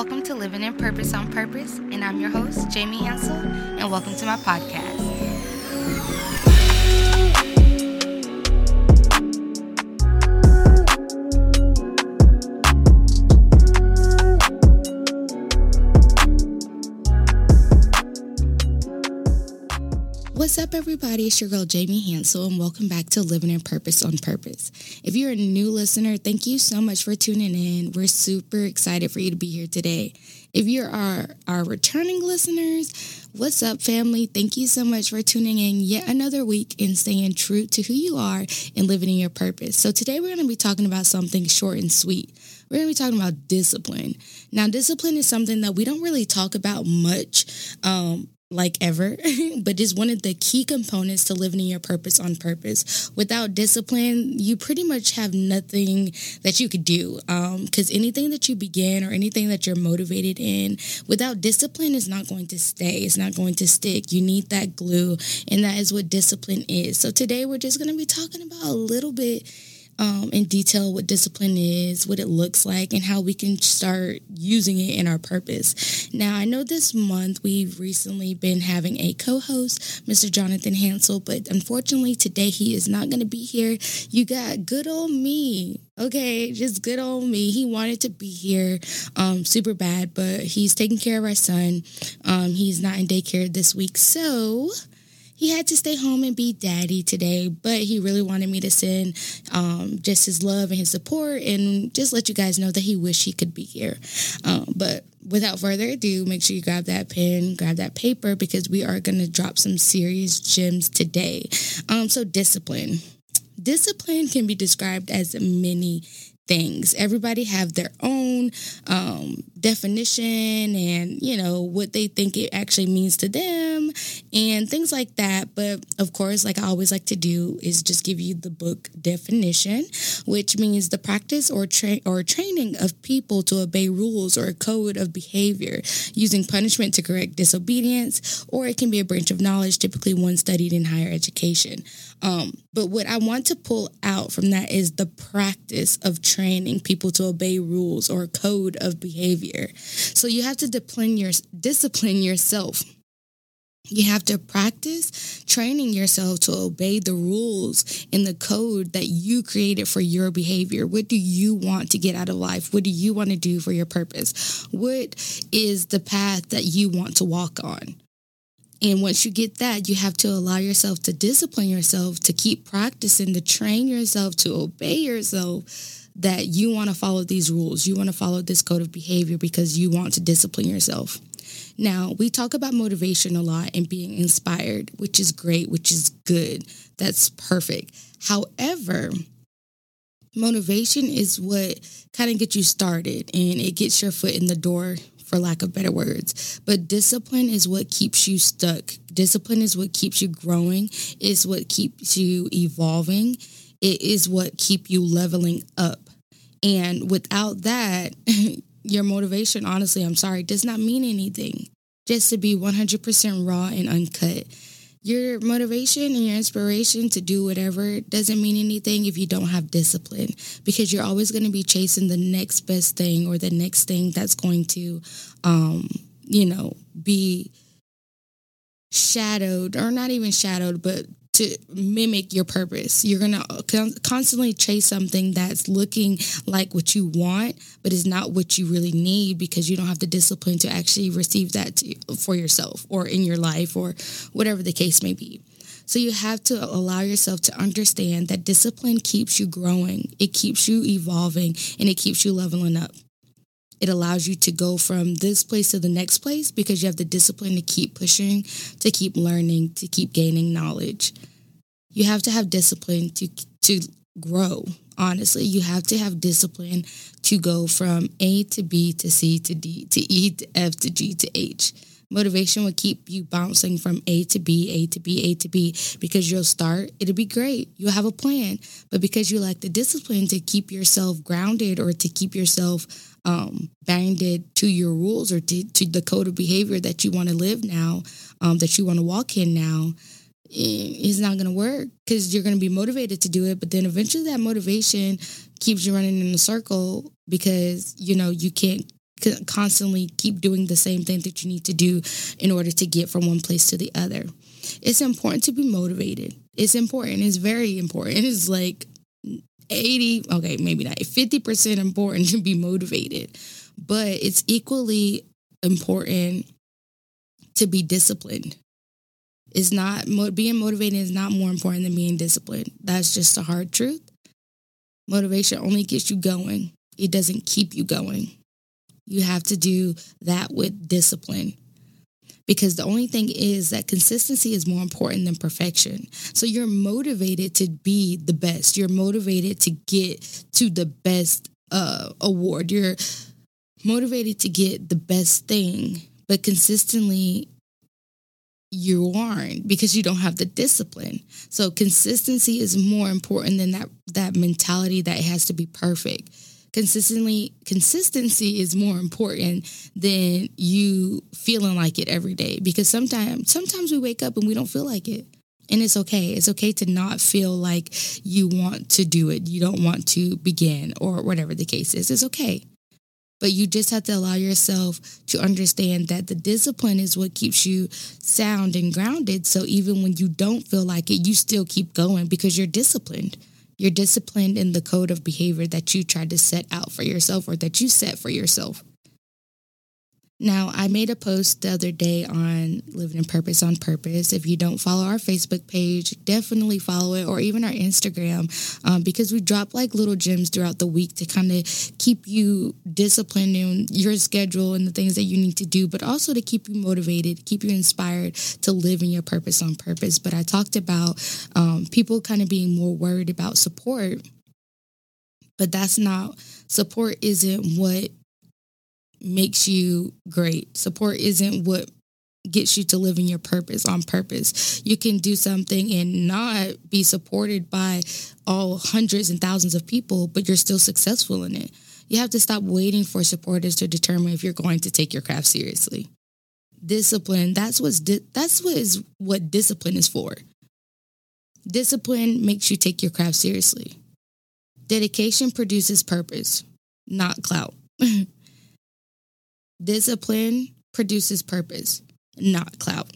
Welcome to Living in Purpose on Purpose, and I'm your host, Jamie Hansel, and welcome to my podcast. Up, everybody? It's your girl, Jamie Hansel, and welcome back to Living in Purpose on Purpose. If you're a new listener, thank you so much for tuning in. We're super excited for you to be here today. If you're our, our returning listeners, what's up, family? Thank you so much for tuning in yet another week and staying true to who you are and living in your purpose. So, today we're going to be talking about something short and sweet. We're going to be talking about discipline. Now, discipline is something that we don't really talk about much. Um, like ever, but is one of the key components to living in your purpose on purpose. Without discipline, you pretty much have nothing that you could do. Because um, anything that you begin or anything that you're motivated in, without discipline, is not going to stay. It's not going to stick. You need that glue, and that is what discipline is. So today, we're just going to be talking about a little bit um, in detail what discipline is, what it looks like, and how we can start using it in our purpose. Now, I know this month we've recently been having a co host, Mr. Jonathan Hansel, but unfortunately today he is not going to be here. You got good old me. Okay, just good old me. He wanted to be here um, super bad, but he's taking care of our son. Um, he's not in daycare this week. So, he had to stay home and be daddy today, but he really wanted me to send um, just his love and his support and just let you guys know that he wished he could be here. Um, but without further ado, make sure you grab that pen, grab that paper, because we are going to drop some serious gems today. Um, so, discipline. Discipline can be described as many things. Everybody have their own um, definition and you know what they think it actually means to them and things like that. But of course, like I always like to do, is just give you the book definition, which means the practice or tra- or training of people to obey rules or a code of behavior using punishment to correct disobedience, or it can be a branch of knowledge, typically one studied in higher education. Um, but what I want to pull out from that is the practice of training people to obey rules or a code of behavior. So you have to discipline, your, discipline yourself. You have to practice training yourself to obey the rules and the code that you created for your behavior. What do you want to get out of life? What do you want to do for your purpose? What is the path that you want to walk on? And once you get that, you have to allow yourself to discipline yourself, to keep practicing, to train yourself, to obey yourself that you want to follow these rules. You want to follow this code of behavior because you want to discipline yourself. Now, we talk about motivation a lot and being inspired, which is great, which is good. That's perfect. However, motivation is what kind of gets you started and it gets your foot in the door for lack of better words. But discipline is what keeps you stuck. Discipline is what keeps you growing, is what keeps you evolving. It is what keep you leveling up. And without that, your motivation, honestly, I'm sorry, does not mean anything. Just to be 100% raw and uncut your motivation and your inspiration to do whatever doesn't mean anything if you don't have discipline because you're always going to be chasing the next best thing or the next thing that's going to um, you know be shadowed or not even shadowed but to mimic your purpose. You're going to constantly chase something that's looking like what you want, but is not what you really need because you don't have the discipline to actually receive that to, for yourself or in your life or whatever the case may be. So you have to allow yourself to understand that discipline keeps you growing, it keeps you evolving, and it keeps you leveling up. It allows you to go from this place to the next place because you have the discipline to keep pushing, to keep learning, to keep gaining knowledge. You have to have discipline to to grow. Honestly, you have to have discipline to go from A to B to C to D to E to F to G to H. Motivation will keep you bouncing from A to B, A to B, A to B because you'll start, it'll be great. You'll have a plan. But because you lack the discipline to keep yourself grounded or to keep yourself um, bounded to your rules or to, to, the code of behavior that you want to live now, um, that you want to walk in now, it's not going to work because you're going to be motivated to do it. But then eventually that motivation keeps you running in a circle because, you know, you can't constantly keep doing the same thing that you need to do in order to get from one place to the other. It's important to be motivated. It's important. It's very important. It's like 80, okay, maybe not 50% important to be motivated, but it's equally important to be disciplined. It's not being motivated is not more important than being disciplined. That's just the hard truth. Motivation only gets you going. It doesn't keep you going. You have to do that with discipline. Because the only thing is that consistency is more important than perfection. So you're motivated to be the best. You're motivated to get to the best uh, award. You're motivated to get the best thing, but consistently you aren't because you don't have the discipline. So consistency is more important than that that mentality that has to be perfect. Consistently consistency is more important than you feeling like it every day because sometimes sometimes we wake up and we don't feel like it. And it's okay. It's okay to not feel like you want to do it. You don't want to begin or whatever the case is. It's okay. But you just have to allow yourself to understand that the discipline is what keeps you sound and grounded. So even when you don't feel like it, you still keep going because you're disciplined. You're disciplined in the code of behavior that you tried to set out for yourself or that you set for yourself. Now, I made a post the other day on Living in Purpose on Purpose. If you don't follow our Facebook page, definitely follow it or even our Instagram um, because we drop like little gems throughout the week to kind of keep you disciplined in your schedule and the things that you need to do, but also to keep you motivated, keep you inspired to live in your purpose on purpose. But I talked about um, people kind of being more worried about support, but that's not, support isn't what makes you great. Support isn't what gets you to live in your purpose on purpose. You can do something and not be supported by all hundreds and thousands of people, but you're still successful in it. You have to stop waiting for supporters to determine if you're going to take your craft seriously. Discipline, that's what's di- that's what is what discipline is for. Discipline makes you take your craft seriously. Dedication produces purpose, not clout. Discipline produces purpose, not clout.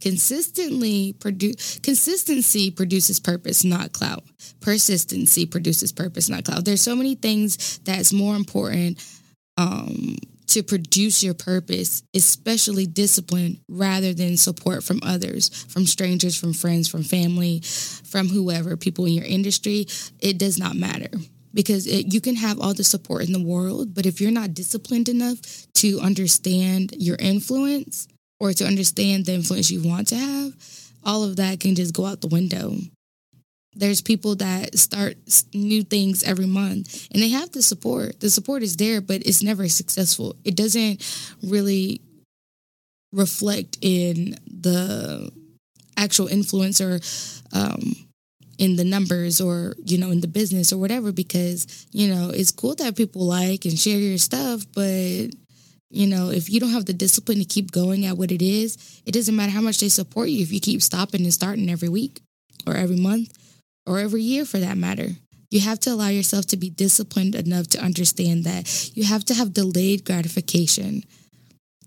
Consistently produce consistency produces purpose, not clout. Persistency produces purpose, not clout. There's so many things that's more important um, to produce your purpose, especially discipline, rather than support from others, from strangers, from friends, from family, from whoever, people in your industry. It does not matter because it, you can have all the support in the world, but if you're not disciplined enough to understand your influence or to understand the influence you want to have, all of that can just go out the window. There's people that start new things every month and they have the support. The support is there, but it's never successful. It doesn't really reflect in the actual influence or um, in the numbers or you know in the business or whatever because you know it's cool that people like and share your stuff but you know if you don't have the discipline to keep going at what it is it doesn't matter how much they support you if you keep stopping and starting every week or every month or every year for that matter. You have to allow yourself to be disciplined enough to understand that. You have to have delayed gratification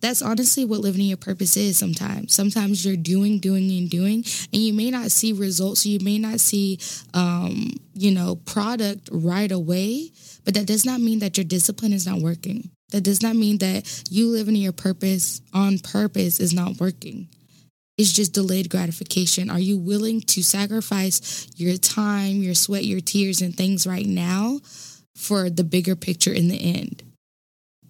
that's honestly what living in your purpose is sometimes. Sometimes you're doing, doing, and doing, and you may not see results. You may not see, um, you know, product right away, but that does not mean that your discipline is not working. That does not mean that you living in your purpose on purpose is not working. It's just delayed gratification. Are you willing to sacrifice your time, your sweat, your tears, and things right now for the bigger picture in the end?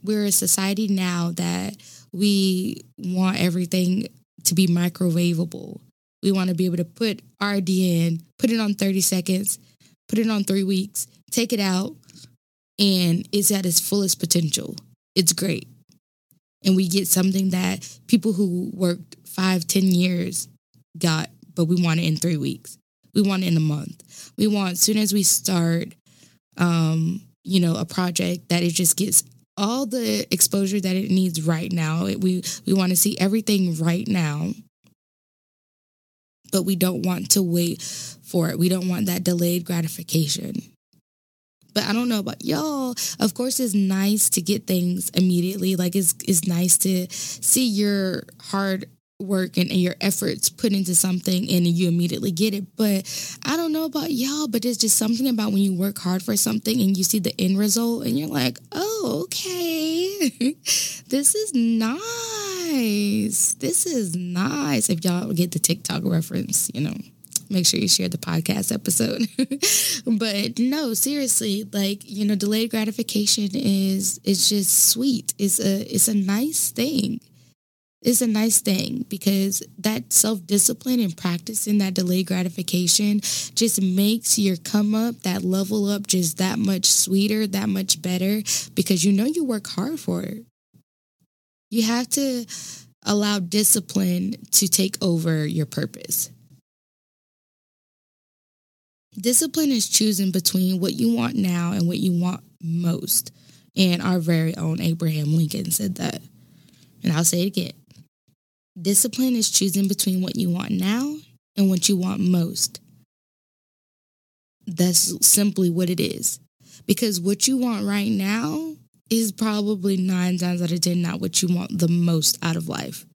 We're a society now that we want everything to be microwavable. We want to be able to put RD in, put it on 30 seconds, put it on three weeks, take it out, and it's at its fullest potential. It's great. And we get something that people who worked five, ten years got, but we want it in three weeks. We want it in a month. We want, as soon as we start, um, you know, a project that it just gets all the exposure that it needs right now. We we want to see everything right now. But we don't want to wait for it. We don't want that delayed gratification. But I don't know about y'all. Of course, it's nice to get things immediately. Like it's it's nice to see your hard work and, and your efforts put into something and you immediately get it. But I don't know about y'all, but there's just something about when you work hard for something and you see the end result and you're like, oh, okay, this is nice. This is nice. If y'all get the TikTok reference, you know make sure you share the podcast episode. but no, seriously, like, you know, delayed gratification is is just sweet. It's a it's a nice thing is a nice thing because that self discipline and practicing that delayed gratification just makes your come up, that level up, just that much sweeter, that much better because you know you work hard for it. You have to allow discipline to take over your purpose. Discipline is choosing between what you want now and what you want most. And our very own Abraham Lincoln said that. And I'll say it again Discipline is choosing between what you want now and what you want most. That's simply what it is. Because what you want right now is probably nine times out of 10 not what you want the most out of life.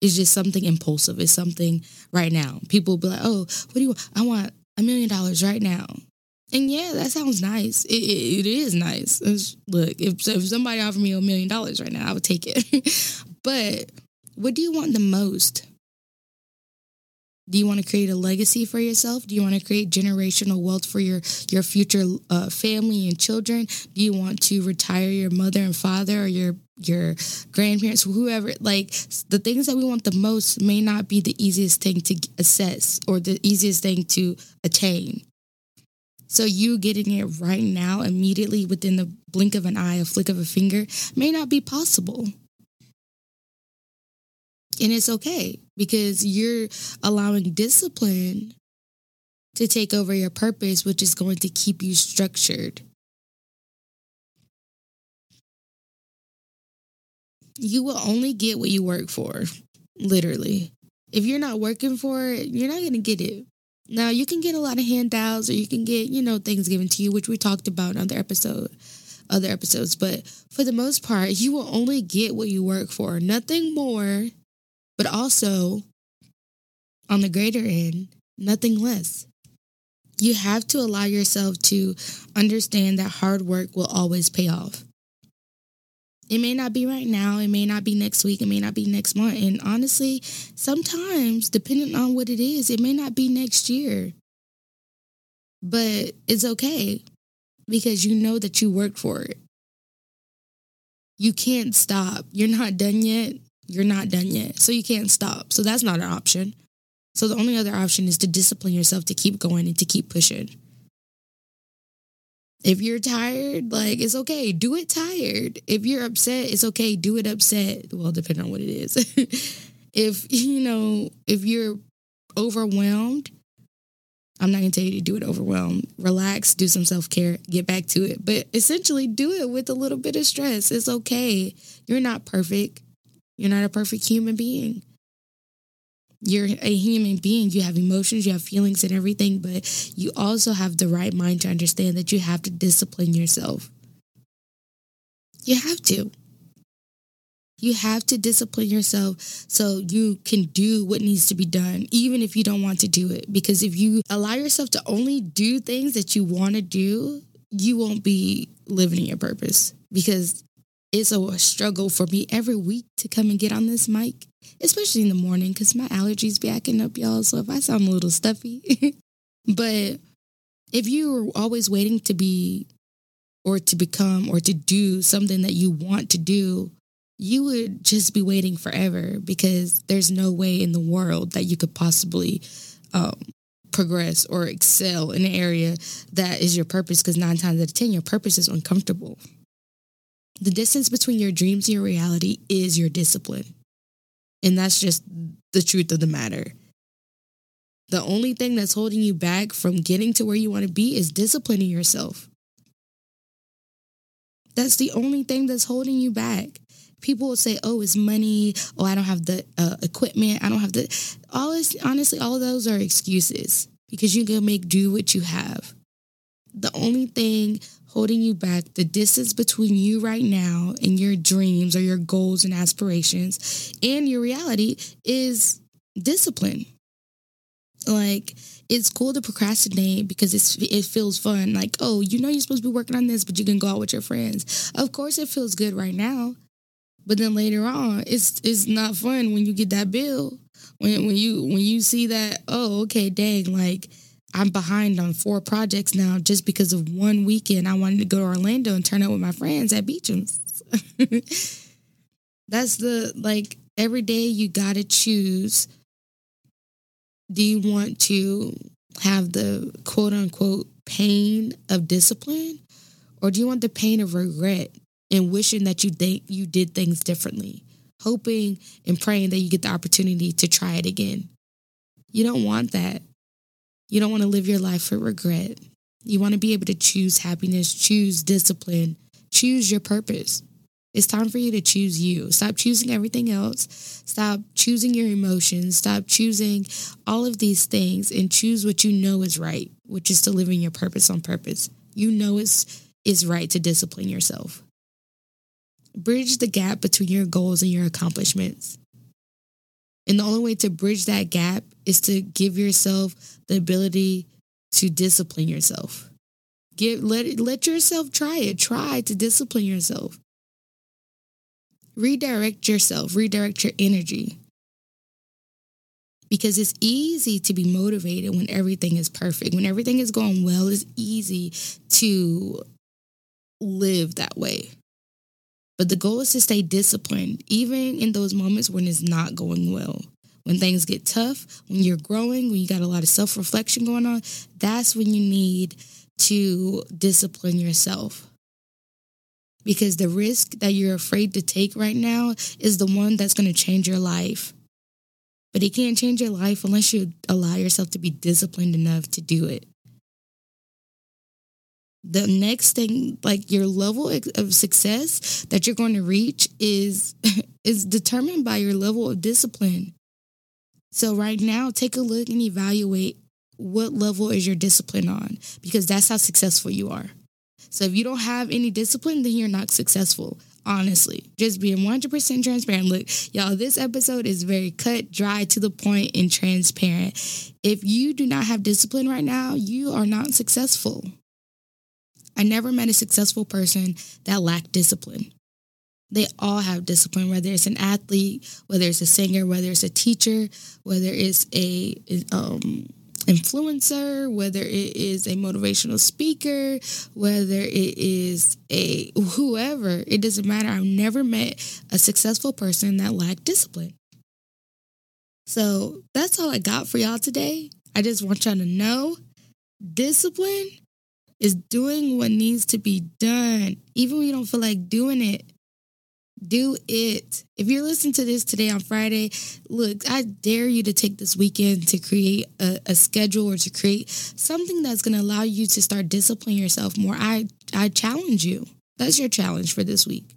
It's just something impulsive. It's something right now. People will be like, oh, what do you want? I want a million dollars right now. And yeah, that sounds nice. It, it, it is nice. It's, look, if, if somebody offered me a million dollars right now, I would take it. but what do you want the most? Do you want to create a legacy for yourself? Do you want to create generational wealth for your your future uh, family and children? Do you want to retire your mother and father or your your grandparents, whoever? Like the things that we want the most may not be the easiest thing to assess or the easiest thing to attain. So you getting it right now, immediately within the blink of an eye, a flick of a finger, may not be possible. And it's okay because you're allowing discipline to take over your purpose, which is going to keep you structured. You will only get what you work for, literally. If you're not working for it, you're not going to get it. Now, you can get a lot of handouts or you can get, you know, things given to you, which we talked about in other episode, other episodes, but for the most part, you will only get what you work for, nothing more but also on the greater end, nothing less. You have to allow yourself to understand that hard work will always pay off. It may not be right now, it may not be next week, it may not be next month. And honestly, sometimes, depending on what it is, it may not be next year. But it's okay because you know that you worked for it. You can't stop. You're not done yet you're not done yet. So you can't stop. So that's not an option. So the only other option is to discipline yourself to keep going and to keep pushing. If you're tired, like it's okay, do it tired. If you're upset, it's okay, do it upset. Well, depending on what it is. if you know, if you're overwhelmed, I'm not gonna tell you to do it overwhelmed. Relax, do some self care, get back to it. But essentially, do it with a little bit of stress. It's okay. You're not perfect. You're not a perfect human being. You're a human being. You have emotions, you have feelings and everything, but you also have the right mind to understand that you have to discipline yourself. You have to. You have to discipline yourself so you can do what needs to be done, even if you don't want to do it. Because if you allow yourself to only do things that you want to do, you won't be living your purpose because it's a struggle for me every week to come and get on this mic, especially in the morning because my allergies be acting up, y'all. So if I sound a little stuffy, but if you are always waiting to be or to become or to do something that you want to do, you would just be waiting forever because there's no way in the world that you could possibly um, progress or excel in an area that is your purpose because nine times out of 10, your purpose is uncomfortable. The distance between your dreams and your reality is your discipline. And that's just the truth of the matter. The only thing that's holding you back from getting to where you want to be is disciplining yourself. That's the only thing that's holding you back. People will say, "Oh, it's money. Oh, I don't have the uh, equipment. I don't have the." All is honestly, all of those are excuses because you can make do what you have. the only thing holding you back, the distance between you right now and your dreams or your goals and aspirations and your reality is discipline. Like it's cool to procrastinate because it's it feels fun. Like, oh, you know you're supposed to be working on this, but you can go out with your friends. Of course it feels good right now. But then later on, it's it's not fun when you get that bill. When when you when you see that, oh, okay, dang, like I'm behind on four projects now just because of one weekend. I wanted to go to Orlando and turn up with my friends at Beecham's. That's the like every day you got to choose. Do you want to have the quote unquote pain of discipline or do you want the pain of regret and wishing that you think you did things differently, hoping and praying that you get the opportunity to try it again? You don't want that. You don't want to live your life for regret. You want to be able to choose happiness, choose discipline, choose your purpose. It's time for you to choose you. Stop choosing everything else. Stop choosing your emotions. Stop choosing all of these things and choose what you know is right, which is to live in your purpose on purpose. You know it's is right to discipline yourself. Bridge the gap between your goals and your accomplishments. And the only way to bridge that gap is to give yourself the ability to discipline yourself. Give let let yourself try it. Try to discipline yourself. Redirect yourself, redirect your energy. Because it's easy to be motivated when everything is perfect. When everything is going well, it's easy to live that way. But the goal is to stay disciplined, even in those moments when it's not going well. When things get tough, when you're growing, when you got a lot of self reflection going on, that's when you need to discipline yourself. Because the risk that you're afraid to take right now is the one that's going to change your life. But it can't change your life unless you allow yourself to be disciplined enough to do it the next thing like your level of success that you're going to reach is is determined by your level of discipline. So right now take a look and evaluate what level is your discipline on because that's how successful you are. So if you don't have any discipline then you're not successful honestly. Just being 100% transparent. Look y'all this episode is very cut dry to the point and transparent. If you do not have discipline right now you are not successful I never met a successful person that lacked discipline. They all have discipline, whether it's an athlete, whether it's a singer, whether it's a teacher, whether it's a um, influencer, whether it is a motivational speaker, whether it is a whoever, it doesn't matter. I've never met a successful person that lacked discipline. So that's all I got for y'all today. I just want y'all to know discipline is doing what needs to be done, even when you don't feel like doing it. Do it. If you're listening to this today on Friday, look, I dare you to take this weekend to create a, a schedule or to create something that's going to allow you to start disciplining yourself more. I, I challenge you. That's your challenge for this week.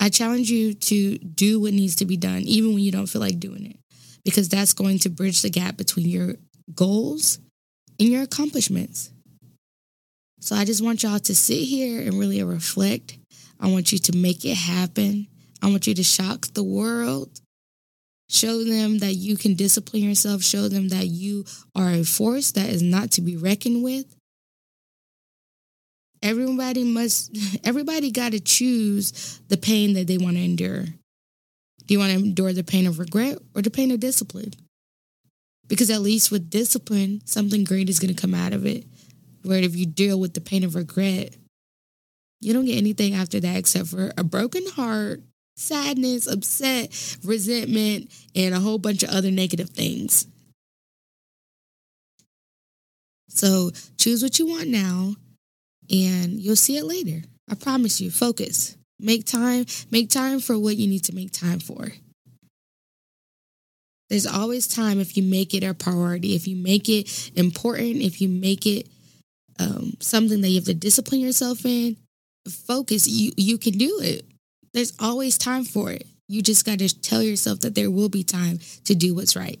I challenge you to do what needs to be done, even when you don't feel like doing it, because that's going to bridge the gap between your goals and your accomplishments. So I just want y'all to sit here and really reflect. I want you to make it happen. I want you to shock the world. Show them that you can discipline yourself. Show them that you are a force that is not to be reckoned with. Everybody must, everybody got to choose the pain that they want to endure. Do you want to endure the pain of regret or the pain of discipline? Because at least with discipline, something great is going to come out of it. Where if you deal with the pain of regret, you don't get anything after that except for a broken heart, sadness, upset, resentment, and a whole bunch of other negative things. So choose what you want now and you'll see it later. I promise you. Focus. Make time, make time for what you need to make time for. There's always time if you make it a priority, if you make it important, if you make it um, something that you have to discipline yourself in, focus. You you can do it. There's always time for it. You just got to tell yourself that there will be time to do what's right.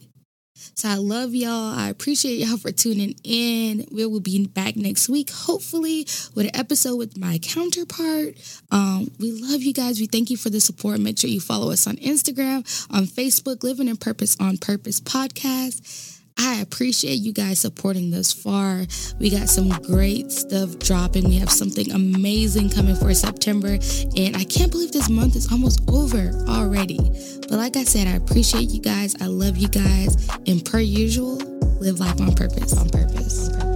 So I love y'all. I appreciate y'all for tuning in. We will be back next week, hopefully, with an episode with my counterpart. Um, we love you guys. We thank you for the support. Make sure you follow us on Instagram, on Facebook, Living in Purpose on Purpose podcast. I appreciate you guys supporting thus far. We got some great stuff dropping. We have something amazing coming for September. And I can't believe this month is almost over already. But like I said, I appreciate you guys. I love you guys. And per usual, live life on purpose. On purpose. On purpose.